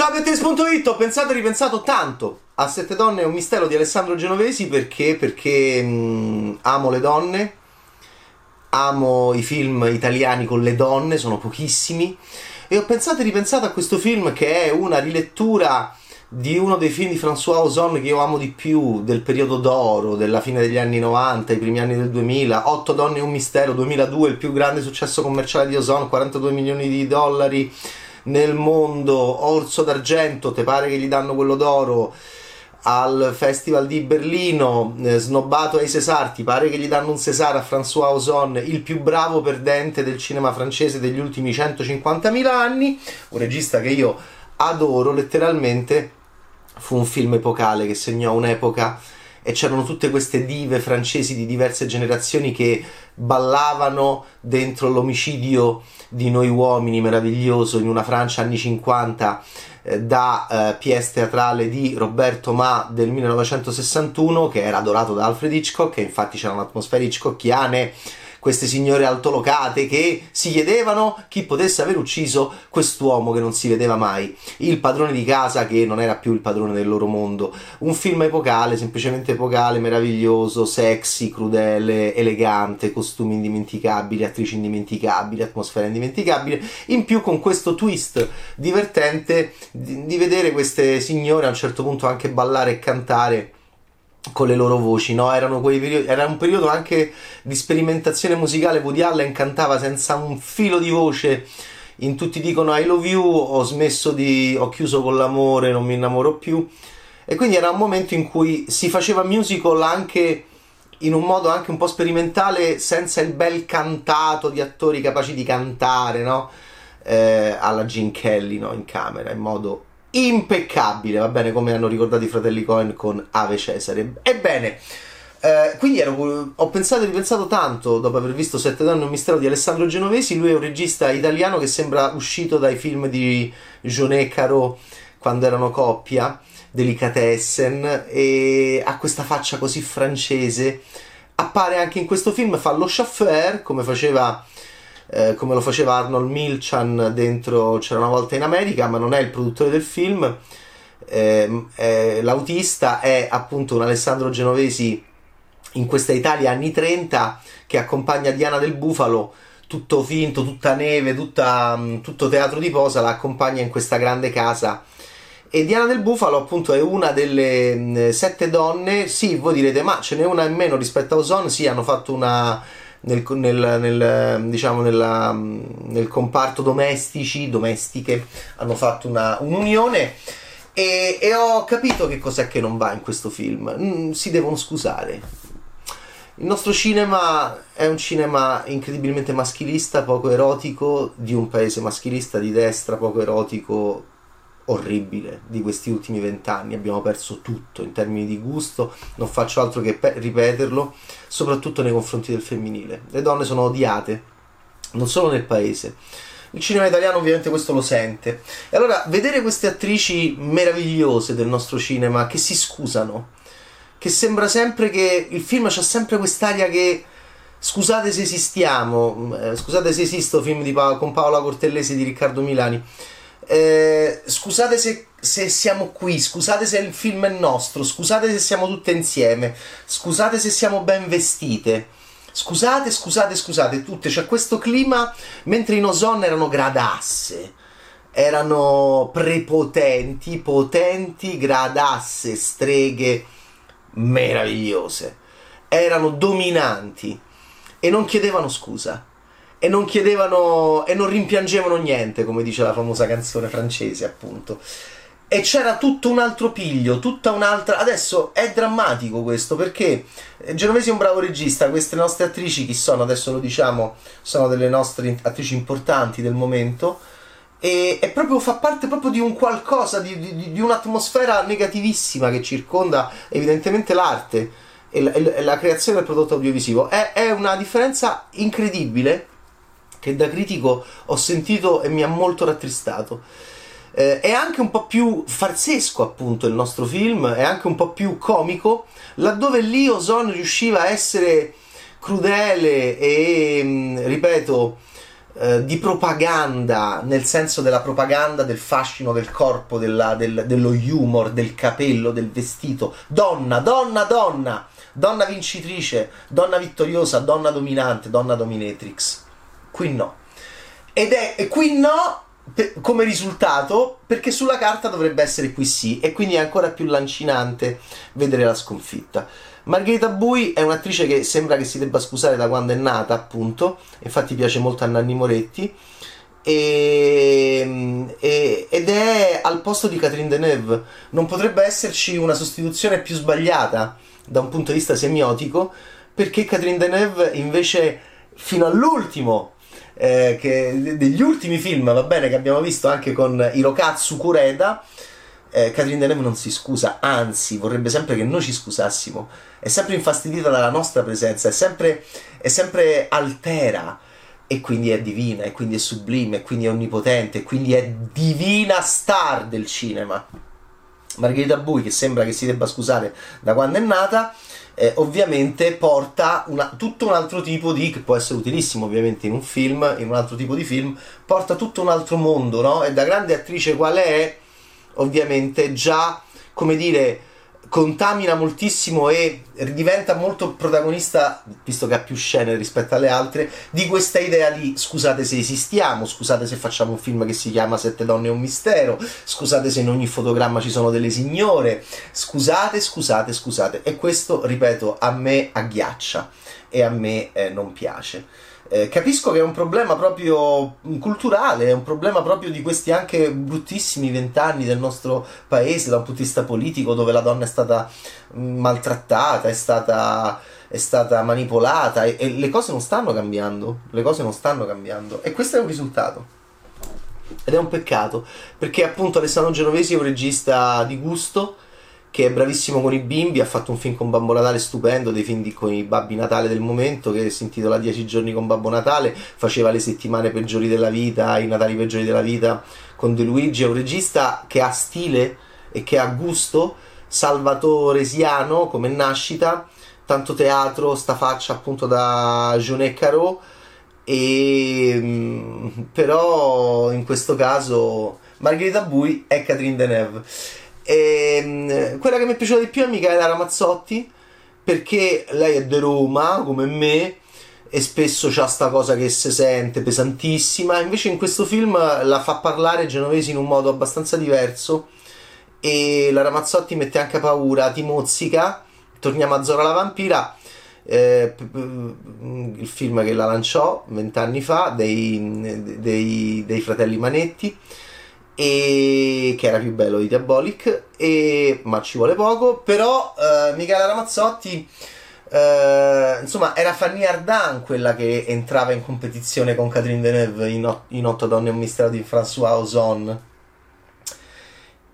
Ciao Bettes.it, ho pensato e ripensato tanto a Sette donne e un mistero di Alessandro Genovesi perché, perché mh, amo le donne, amo i film italiani con le donne, sono pochissimi, e ho pensato e ripensato a questo film che è una rilettura di uno dei film di François Ozon che io amo di più, del periodo d'oro, della fine degli anni 90, i primi anni del 2000, Otto donne e un mistero, 2002, il più grande successo commerciale di Ozon, 42 milioni di dollari nel mondo, Orso d'argento, te pare che gli danno quello d'oro? al Festival di Berlino, eh, snobbato ai César, ti pare che gli danno un César a François Ozon, il più bravo perdente del cinema francese degli ultimi 150.000 anni, un regista che io adoro letteralmente, fu un film epocale che segnò un'epoca e c'erano tutte queste dive francesi di diverse generazioni che ballavano dentro l'omicidio di noi uomini meraviglioso in una Francia anni 50 eh, da eh, pièce teatrale di Roberto Ma del 1961 che era adorato da Alfred Hitchcock e infatti c'era un'atmosfera hitchcockiane queste signore altolocate che si chiedevano chi potesse aver ucciso quest'uomo che non si vedeva mai, il padrone di casa che non era più il padrone del loro mondo, un film epocale, semplicemente epocale, meraviglioso, sexy, crudele, elegante, costumi indimenticabili, attrici indimenticabili, atmosfera indimenticabile, in più con questo twist divertente di, di vedere queste signore a un certo punto anche ballare e cantare con le loro voci, no? Periodi, era un periodo anche di sperimentazione musicale. Woody Allen cantava senza un filo di voce. In tutti dicono I love you, ho smesso di. ho chiuso con l'amore, non mi innamoro più. E quindi era un momento in cui si faceva musical anche in un modo anche un po' sperimentale, senza il bel cantato di attori capaci di cantare, no? Eh, alla Gene Kelly, no? In camera, in modo impeccabile, va bene, come hanno ricordato i fratelli Cohen con Ave Cesare. Ebbene, eh, quindi ero, ho pensato e ripensato tanto dopo aver visto Sette donne e un mistero di Alessandro Genovesi. Lui è un regista italiano che sembra uscito dai film di Jeunet Caro quando erano coppia, Delicatessen, e ha questa faccia così francese. Appare anche in questo film, fa lo chauffeur come faceva eh, come lo faceva Arnold Milchan dentro C'era una volta in America, ma non è il produttore del film. Eh, eh, l'autista è appunto un Alessandro Genovesi in questa Italia anni 30 che accompagna Diana del Bufalo tutto finto, tutta neve, tutta, mm, tutto teatro di posa, la accompagna in questa grande casa. E Diana del Bufalo, appunto, è una delle mm, sette donne. Sì, voi direte, ma ce n'è una in meno rispetto a Ozone. Sì, hanno fatto una nel, nel, nel, diciamo nella, nel comparto domestici, domestiche, hanno fatto una, un'unione e, e, ho capito che cos'è che non va in questo film. Mm, si devono scusare. Il nostro cinema è un cinema incredibilmente maschilista, poco erotico, di un paese maschilista di destra, poco erotico, orribile di questi ultimi vent'anni. Abbiamo perso tutto in termini di gusto, non faccio altro che pe- ripeterlo, soprattutto nei confronti del femminile. Le donne sono odiate, non solo nel paese. Il cinema italiano ovviamente questo lo sente. E allora vedere queste attrici meravigliose del nostro cinema che si scusano, che sembra sempre che il film c'ha sempre quest'aria che scusate se esistiamo, eh, scusate se esisto film pa- con Paola Cortellesi di Riccardo Milani eh, scusate se, se, siamo qui, scusate se il film è nostro, scusate se siamo tutte insieme, scusate se siamo ben vestite. Scusate, scusate, scusate, tutte. C'è questo clima mentre in Ozone erano gradasse, erano prepotenti, potenti, gradasse, streghe meravigliose. Erano dominanti e non chiedevano scusa e non chiedevano e non rimpiangevano niente, come dice la famosa canzone francese, appunto. E c'era tutto un altro piglio, tutta un'altra. Adesso è drammatico questo perché Genovesi è un bravo regista. Queste nostre attrici, chi sono? Adesso lo diciamo, sono delle nostre attrici importanti del momento. E, e proprio fa parte proprio di un qualcosa, di, di, di un'atmosfera negativissima che circonda evidentemente l'arte e la, e la creazione del prodotto audiovisivo. È, è una differenza incredibile che da critico ho sentito e mi ha molto rattristato. Eh, è anche un po' più farsesco, appunto, il nostro film, è anche un po' più comico, laddove lì Ozon riusciva a essere crudele e, mm, ripeto, eh, di propaganda, nel senso della propaganda del fascino del corpo, della, del, dello humor, del capello, del vestito. Donna, donna, donna, donna vincitrice, donna vittoriosa, donna dominante, donna dominatrix. Qui no. Ed è e qui no come risultato perché sulla carta dovrebbe essere qui sì e quindi è ancora più lancinante vedere la sconfitta. Margherita Bui è un'attrice che sembra che si debba scusare da quando è nata, appunto, infatti piace molto a Nanni Moretti. E, e, ed è al posto di Catherine Deneuve. Non potrebbe esserci una sostituzione più sbagliata da un punto di vista semiotico, perché Catherine Deneuve invece fino all'ultimo eh, che, degli ultimi film, va bene, che abbiamo visto anche con Hirokatsu Kureda, eh, Catherine Deneuve non si scusa, anzi vorrebbe sempre che noi ci scusassimo, è sempre infastidita dalla nostra presenza, è sempre, è sempre altera e quindi è divina, e quindi è sublime, e quindi è onnipotente, e quindi è divina star del cinema. Margherita Bui, che sembra che si debba scusare da quando è nata, eh, ovviamente porta una, tutto un altro tipo di, che può essere utilissimo ovviamente in un film, in un altro tipo di film, porta tutto un altro mondo, no? E da grande attrice qual è, ovviamente già, come dire, contamina moltissimo e diventa molto protagonista, visto che ha più scene rispetto alle altre, di questa idea di scusate se esistiamo, scusate se facciamo un film che si chiama Sette donne e un mistero, scusate se in ogni fotogramma ci sono delle signore, scusate, scusate, scusate. E questo, ripeto, a me agghiaccia e a me eh, non piace. Eh, capisco che è un problema proprio culturale, è un problema proprio di questi anche bruttissimi vent'anni del nostro paese da un punto di vista politico dove la donna è stata mm, maltrattata, è stata, è stata manipolata e, e le cose non stanno cambiando, le cose non stanno cambiando e questo è un risultato. Ed è un peccato perché appunto Alessandro Genovesi è un regista di gusto che è bravissimo con i bimbi, ha fatto un film con Babbo Natale stupendo, dei film di, con i babbi Natale del momento, che si intitola 10 giorni con Babbo Natale, faceva le settimane peggiori della vita, i Natali peggiori della vita con De Luigi, è un regista che ha stile e che ha gusto, salvatoresiano come nascita, tanto teatro, sta faccia appunto da Jonet Caro, e mm, però in questo caso Margherita Bui è Catherine Deneuve e, ehm, quella che mi è piaciuta di più è Michela Ramazzotti perché lei è di Roma come me e spesso c'ha sta cosa che si sente pesantissima. Invece in questo film la fa parlare genovesi in un modo abbastanza diverso e la Ramazzotti mette anche paura ti mozzica. Torniamo a Zora la vampira. Eh, il film che la lanciò vent'anni fa dei, dei, dei fratelli Manetti e che era più bello di Diabolic e, ma ci vuole poco però eh, Michela Ramazzotti eh, insomma era Fanny Ardant quella che entrava in competizione con Catherine Deneuve in, in Otto donne e un mistero di François Ozon.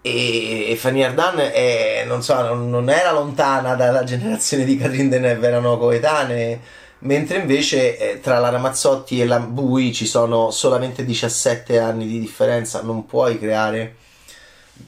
E, e Fanny Ardant è, non, so, non, non era lontana dalla generazione di Catherine Deneuve erano coetanee mentre invece eh, tra la Ramazzotti e la Bui ci sono solamente 17 anni di differenza, non puoi creare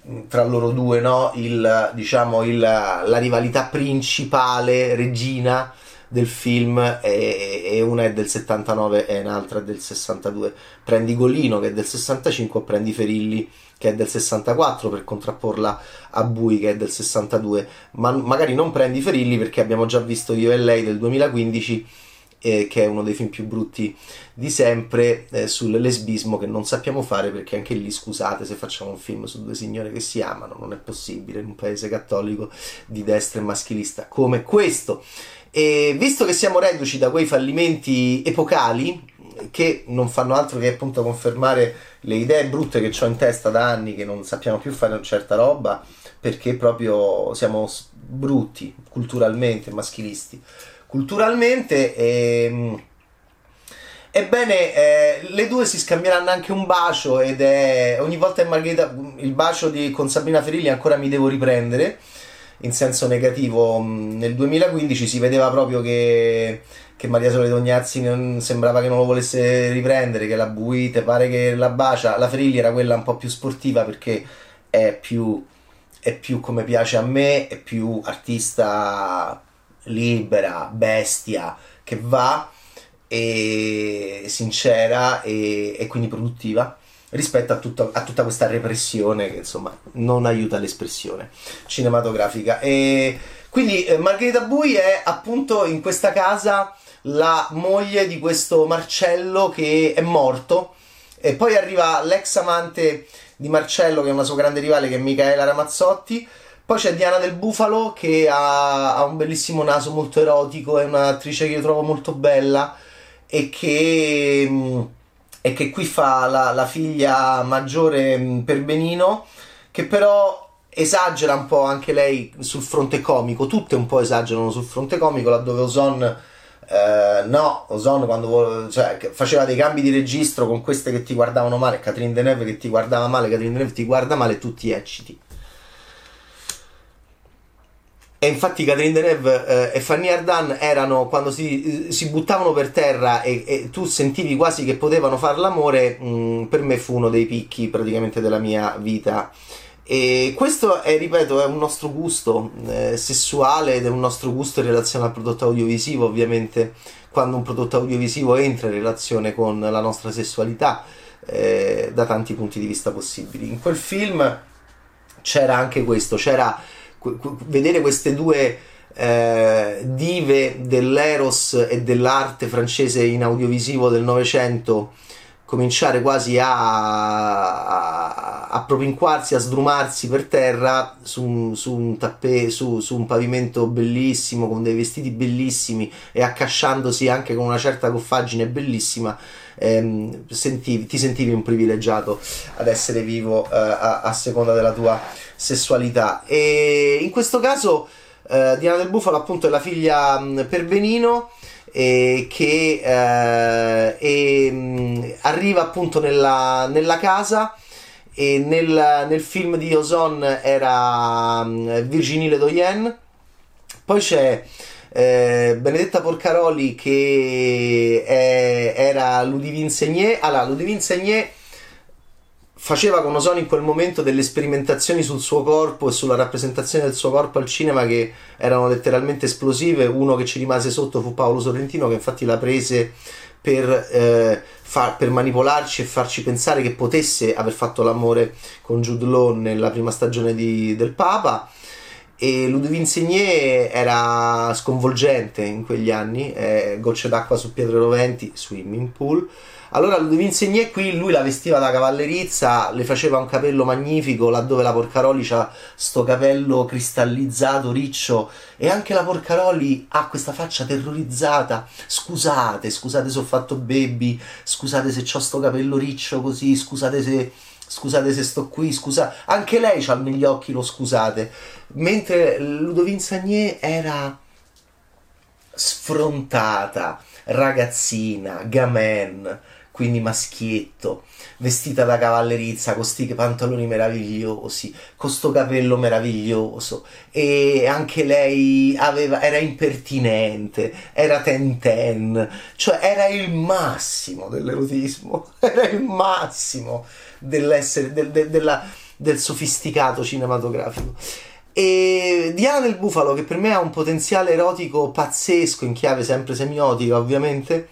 mm, tra loro due no? il, diciamo, il, la rivalità principale, regina del film e, e, una è del 79 e un'altra è del 62 prendi Golino che è del 65 o prendi Ferilli che è del 64 per contrapporla a Bui che è del 62 ma magari non prendi Ferilli perché abbiamo già visto io e lei del 2015 eh, che è uno dei film più brutti di sempre eh, sul lesbismo che non sappiamo fare perché anche lì scusate se facciamo un film su due signore che si amano non è possibile in un paese cattolico di destra e maschilista come questo. E visto che siamo reduci da quei fallimenti epocali che non fanno altro che appunto confermare le idee brutte che ho in testa da anni che non sappiamo più fare una certa roba perché proprio siamo brutti culturalmente maschilisti culturalmente. E, ehm, ebbene, eh, le due si scambieranno anche un bacio ed è ogni volta che Margherita il bacio di, con Sabrina Ferilli ancora mi devo riprendere in senso negativo. Nel 2015 si vedeva proprio che, che Maria Sole Tognazzi non, sembrava che non lo volesse riprendere, che la buite, pare che la bacia. La Ferilli era quella un po' più sportiva perché è più, è più come piace a me, è più artista libera, bestia, che va e sincera e, e quindi produttiva rispetto a, tutto, a, tutta questa repressione che insomma non aiuta l'espressione cinematografica. E quindi eh, Margherita Bui è appunto in questa casa la moglie di questo Marcello che è morto e poi arriva l'ex amante di Marcello che è una sua grande rivale che è Michaela Ramazzotti poi c'è Diana del Bufalo che ha, ha un bellissimo naso molto erotico è un'attrice che io trovo molto bella e che, mm, e che qui fa la, la figlia maggiore mm, per Benino che però esagera un po' anche lei sul fronte comico, tutte un po' esagerano sul fronte comico, laddove Ozon eh, no, Ozon quando cioè, faceva dei cambi di registro con queste che ti guardavano male, Catherine Deneuve che ti guardava male, Catherine Deneuve ti guarda male, tutti ecciti. E infatti Catherine Deneuve eh, e Fanny Ardan erano quando si, si buttavano per terra e, e, tu sentivi quasi che potevano fare l'amore, mh, mm, per me fu uno dei picchi praticamente della mia vita. E questo è, ripeto, è un nostro gusto eh, sessuale ed è un nostro gusto in relazione al prodotto audiovisivo, ovviamente quando un prodotto audiovisivo entra in relazione con la nostra sessualità eh, da tanti punti di vista possibili. In quel film c'era anche questo, c'era vedere queste due eh, dive dell'eros e dell'arte francese in audiovisivo del Novecento cominciare quasi a, a, a propinquarsi, a sdrumarsi per terra su, su un tappè, su, su, un pavimento bellissimo, con dei vestiti bellissimi e accasciandosi anche con una certa goffaggine bellissima, ehm, sentivi, ti sentivi un privilegiato ad essere vivo eh, a, a seconda della tua sessualità. E in questo caso eh, Diana del Bufalo appunto è la figlia mh, per Benino eh, che eh, mh, arriva appunto nella, nella casa e nel, nel, film di Ozon era mh, Virginie Ledoyen poi c'è eh, Benedetta Porcaroli che è, era Ludivine Segné allora Ludivine Segné faceva con Ozone in quel momento delle sperimentazioni sul suo corpo e sulla rappresentazione del suo corpo al cinema che erano letteralmente esplosive. Uno che ci rimase sotto fu Paolo Sorrentino, che infatti la prese per, eh, far, per manipolarci e farci pensare che potesse aver fatto l'amore con Jude Law nella prima stagione di, del Papa. E Ludovine Segné era sconvolgente in quegli anni, eh, gocce d'acqua su pietre roventi, swimming pool allora Ludovin Segné qui lui la vestiva da cavallerizza, le faceva un capello magnifico, laddove la Porcaroli ha sto capello cristallizzato, riccio, e anche la Porcaroli ha questa faccia terrorizzata. Scusate, scusate se ho fatto baby, scusate se ho sto capello riccio così, scusate se scusate se sto qui, scusa, anche lei ha negli occhi lo scusate, mentre Ludovin Sagné era sfrontata, ragazzina, gamen, quindi maschietto, vestita da cavallerizza, con questi pantaloni meravigliosi, con sto capello meraviglioso e anche lei aveva, era impertinente, era ten ten, cioè era il massimo dell'erotismo, era il massimo dell'essere, del, del, della, del sofisticato cinematografico. E Diana del Bufalo, che per me ha un potenziale erotico pazzesco, in chiave sempre semiotica ovviamente,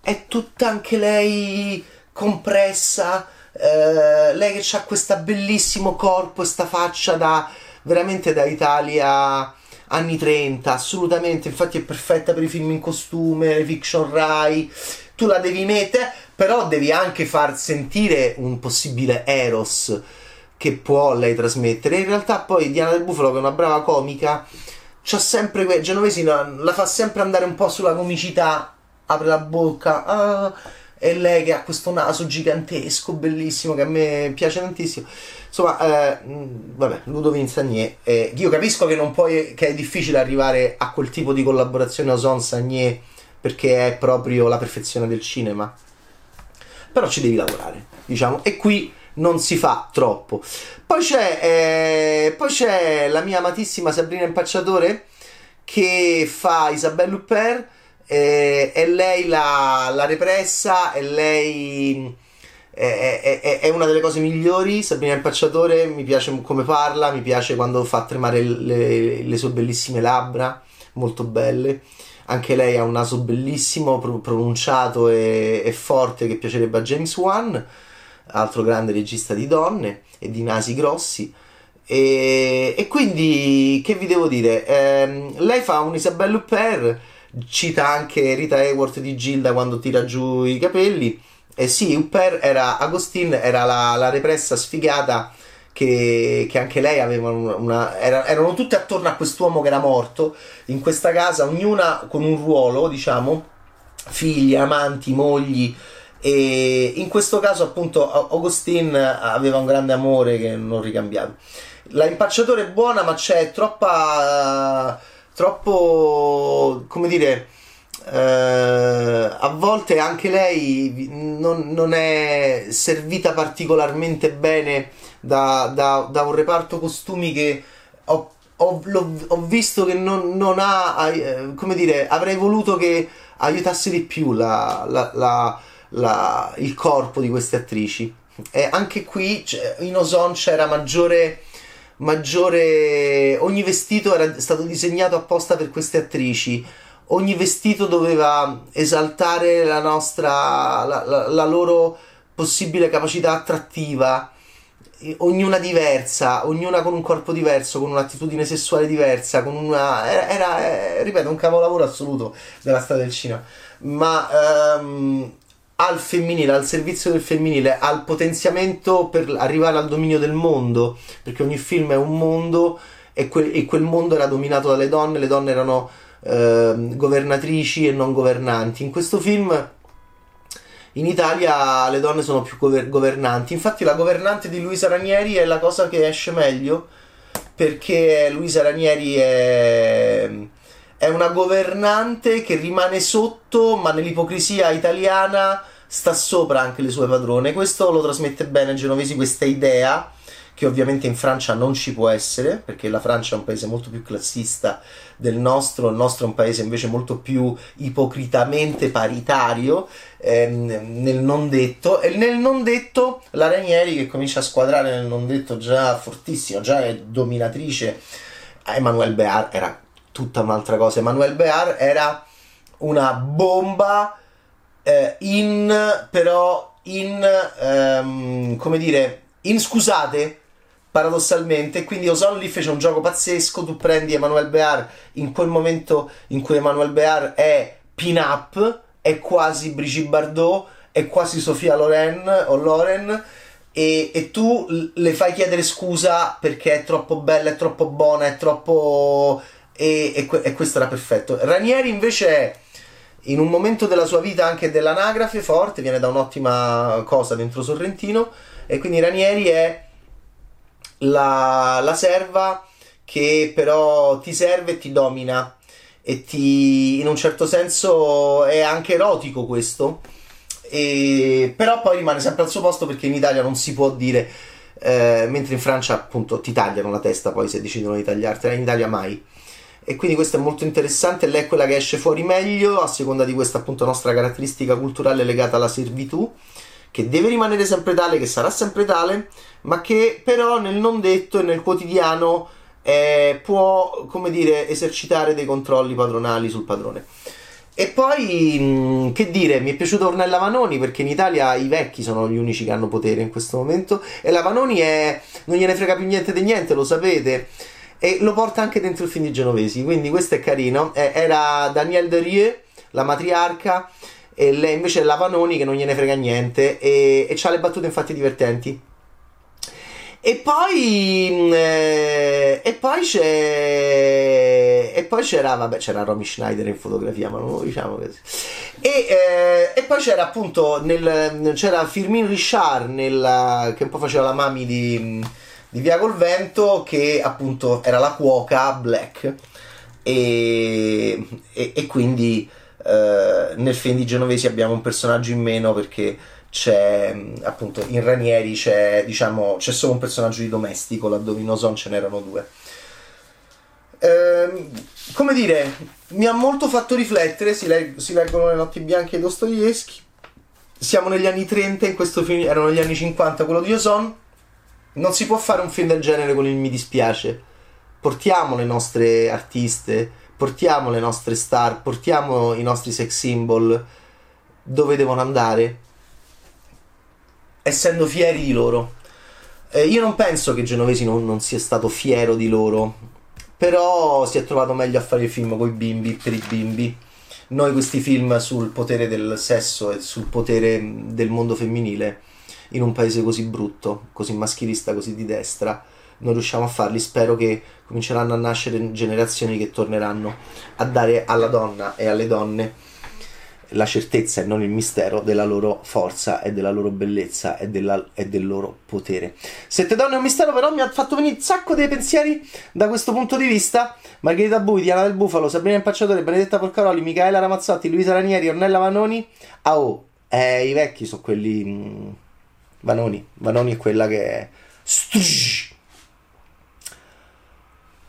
è tutta anche lei compressa, eh, lei che ha questo bellissimo corpo, questa faccia da veramente da Italia anni 30, assolutamente, infatti è perfetta per i film in costume, le fiction Rai, tu la devi mettere, però devi anche far sentire un possibile Eros che può lei trasmettere. In realtà poi Diana del Bufalo, che è una brava comica, c'ha sempre que- Genovesi la fa sempre andare un po' sulla comicità apre la bocca, ah, e lei che ha questo naso gigantesco, bellissimo, che a me piace tantissimo. Insomma, eh, vabbè, Ludovic Sagné. Eh, io capisco che, non puoi, che è difficile arrivare a quel tipo di collaborazione Ozon-Sagné perché è proprio la perfezione del cinema. Però ci devi lavorare, diciamo. E qui non si fa troppo. Poi c'è, eh, poi c'è la mia amatissima Sabrina Impacciatore che fa Isabelle Huppert eh, è lei la, la repressa, è lei è, è, è, una delle cose migliori. Sabrina Impacciatore mi piace come parla, mi piace quando fa tremare le, le sue bellissime labbra, molto belle. anche lei ha un naso bellissimo, pronunciato e, e forte che piacerebbe a James Wan, altro grande regista di donne e di nasi grossi. E, e quindi, che vi devo dire? Eh, lei fa un Isabelle Huppert, cita anche Rita Hayworth di Gilda quando tira giù i capelli. E sì, Huppert era, Agostin era la, la repressa sfigata che, che, anche lei aveva una, una era, erano tutte attorno a quest'uomo che era morto in questa casa, ognuna con un ruolo, diciamo, figli, amanti, mogli. E in questo caso, appunto, Augustin aveva un grande amore che non ricambiato. La impacciatore è buona, ma c'è troppa. Troppo. come dire. Uh, a volte anche lei non, non, è servita particolarmente bene da, da, da un reparto costumi che ho, ho, ho visto che non, non ha, eh, come dire, avrei voluto che aiutasse di più la, la, la, il corpo di queste attrici. E anche qui cioè, in Ozon c'era maggiore maggiore ogni vestito era stato disegnato apposta per queste attrici. Ogni vestito doveva esaltare la nostra la, la, la loro possibile capacità attrattiva. Ognuna diversa, ognuna con un corpo diverso, con un'attitudine sessuale diversa, con una... era, era eh, ripeto, un capolavoro assoluto della storia del cinema, ma ehm, al femminile, al servizio del femminile, al potenziamento per arrivare al dominio del mondo, perché ogni film è un mondo e, que- e quel mondo era dominato dalle donne, le donne erano ehm, governatrici e non governanti. In questo film in Italia le donne sono più gover- governanti. Infatti, la governante di Luisa Ranieri è la cosa che esce meglio perché Luisa Ranieri è, è una governante che rimane sotto, ma nell'ipocrisia italiana sta sopra anche le sue padrone. Questo lo trasmette bene Genovesi, questa idea che ovviamente in Francia non ci può essere, perché la Francia è un paese molto più classista del nostro, il nostro è un paese invece molto più ipocritamente paritario ehm, nel non detto, e nel non detto la Ranieri che comincia a squadrare nel non detto già fortissimo, già è dominatrice, Emmanuel Bear era tutta un'altra cosa, Emmanuel Bear era una bomba eh, in però in ehm, come dire in scusate paradossalmente. Quindi Ozon lì fece un gioco pazzesco. Tu prendi Emmanuel Bear in quel momento in cui Emmanuel Bear è pin-up, è quasi Brigitte Bardot, è quasi Sofia Loren o Loren. E, e, tu le fai chiedere scusa perché è troppo bella, è troppo buona, è troppo. E, e, e questo era perfetto. Ranieri invece è in un momento della sua vita anche dell'anagrafe forte, viene da un'ottima cosa dentro Sorrentino. E quindi Ranieri è la, la serva che però ti serve e ti domina e ti in un certo senso è anche erotico questo e, però poi rimane sempre al suo posto perché in Italia non si può dire eh, mentre in Francia appunto ti tagliano la testa poi se decidono di tagliartela in Italia mai e quindi questo è molto interessante lei è quella che esce fuori meglio a seconda di questa appunto nostra caratteristica culturale legata alla servitù che deve rimanere sempre tale, che sarà sempre tale, ma che però nel non detto e nel quotidiano eh, può, come dire, esercitare dei controlli padronali sul padrone. E poi, mh, che dire, mi è piaciuto Ornella Vanoni perché in Italia i vecchi sono gli unici che hanno potere in questo momento e la Vanoni è, non gliene frega più niente di niente, lo sapete. E lo porta anche dentro il film di Genovesi, quindi questo è carino. Eh, era Danielle Derieux, la matriarca, e lei invece è la Vanoni che non gliene frega niente e, e ha le battute infatti divertenti. E poi, mm, eh, e poi c'è. E poi c'era. Vabbè, c'era Romy Schneider in fotografia, ma non lo diciamo così. E, eh, e poi c'era appunto. Nel, c'era Firmin Richard, nella, che un po' faceva la mami di, di Via col Vento, che appunto era la cuoca Black. E, e, e quindi eh, nel film di Genovesi abbiamo un personaggio in meno perché c'è appunto in Ranieri c'è diciamo c'è solo un personaggio di domestico laddove in Ozon ce n'erano due. Ehm, come dire mi ha molto fatto riflettere si, leg- si leggono le notti bianche di Dostoevsky. Siamo negli anni 30 in questo film erano gli anni 50 quello di Ozon non si può fare un film del genere con il mi dispiace portiamo le nostre artiste portiamo le nostre star, portiamo i nostri sex symbol dove devono andare, essendo fieri di loro. Eh, io non penso che Genovesi non, non, sia stato fiero di loro, però si è trovato meglio a fare il film con i bimbi, per i bimbi. Noi questi film sul potere del sesso e sul potere del mondo femminile in un paese così brutto, così maschilista, così di destra, non riusciamo a farli. Spero che cominceranno a nascere generazioni che torneranno a dare alla donna e alle donne la certezza e non il mistero della loro forza e della loro bellezza e, della, e, del loro potere. Sette donne è un mistero, però mi ha fatto venire un sacco dei pensieri da questo punto di vista. Margherita Bui, Diana del Bufalo, Sabrina Impacciatore, Benedetta Porcaroli, Michaela Ramazzotti, Luisa Ranieri, Ornella Vanoni. Ah oh, eh, i vecchi sono quelli... Mh, mm, Vanoni. Vanoni è quella che... È...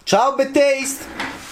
Ciao, Bad Taste!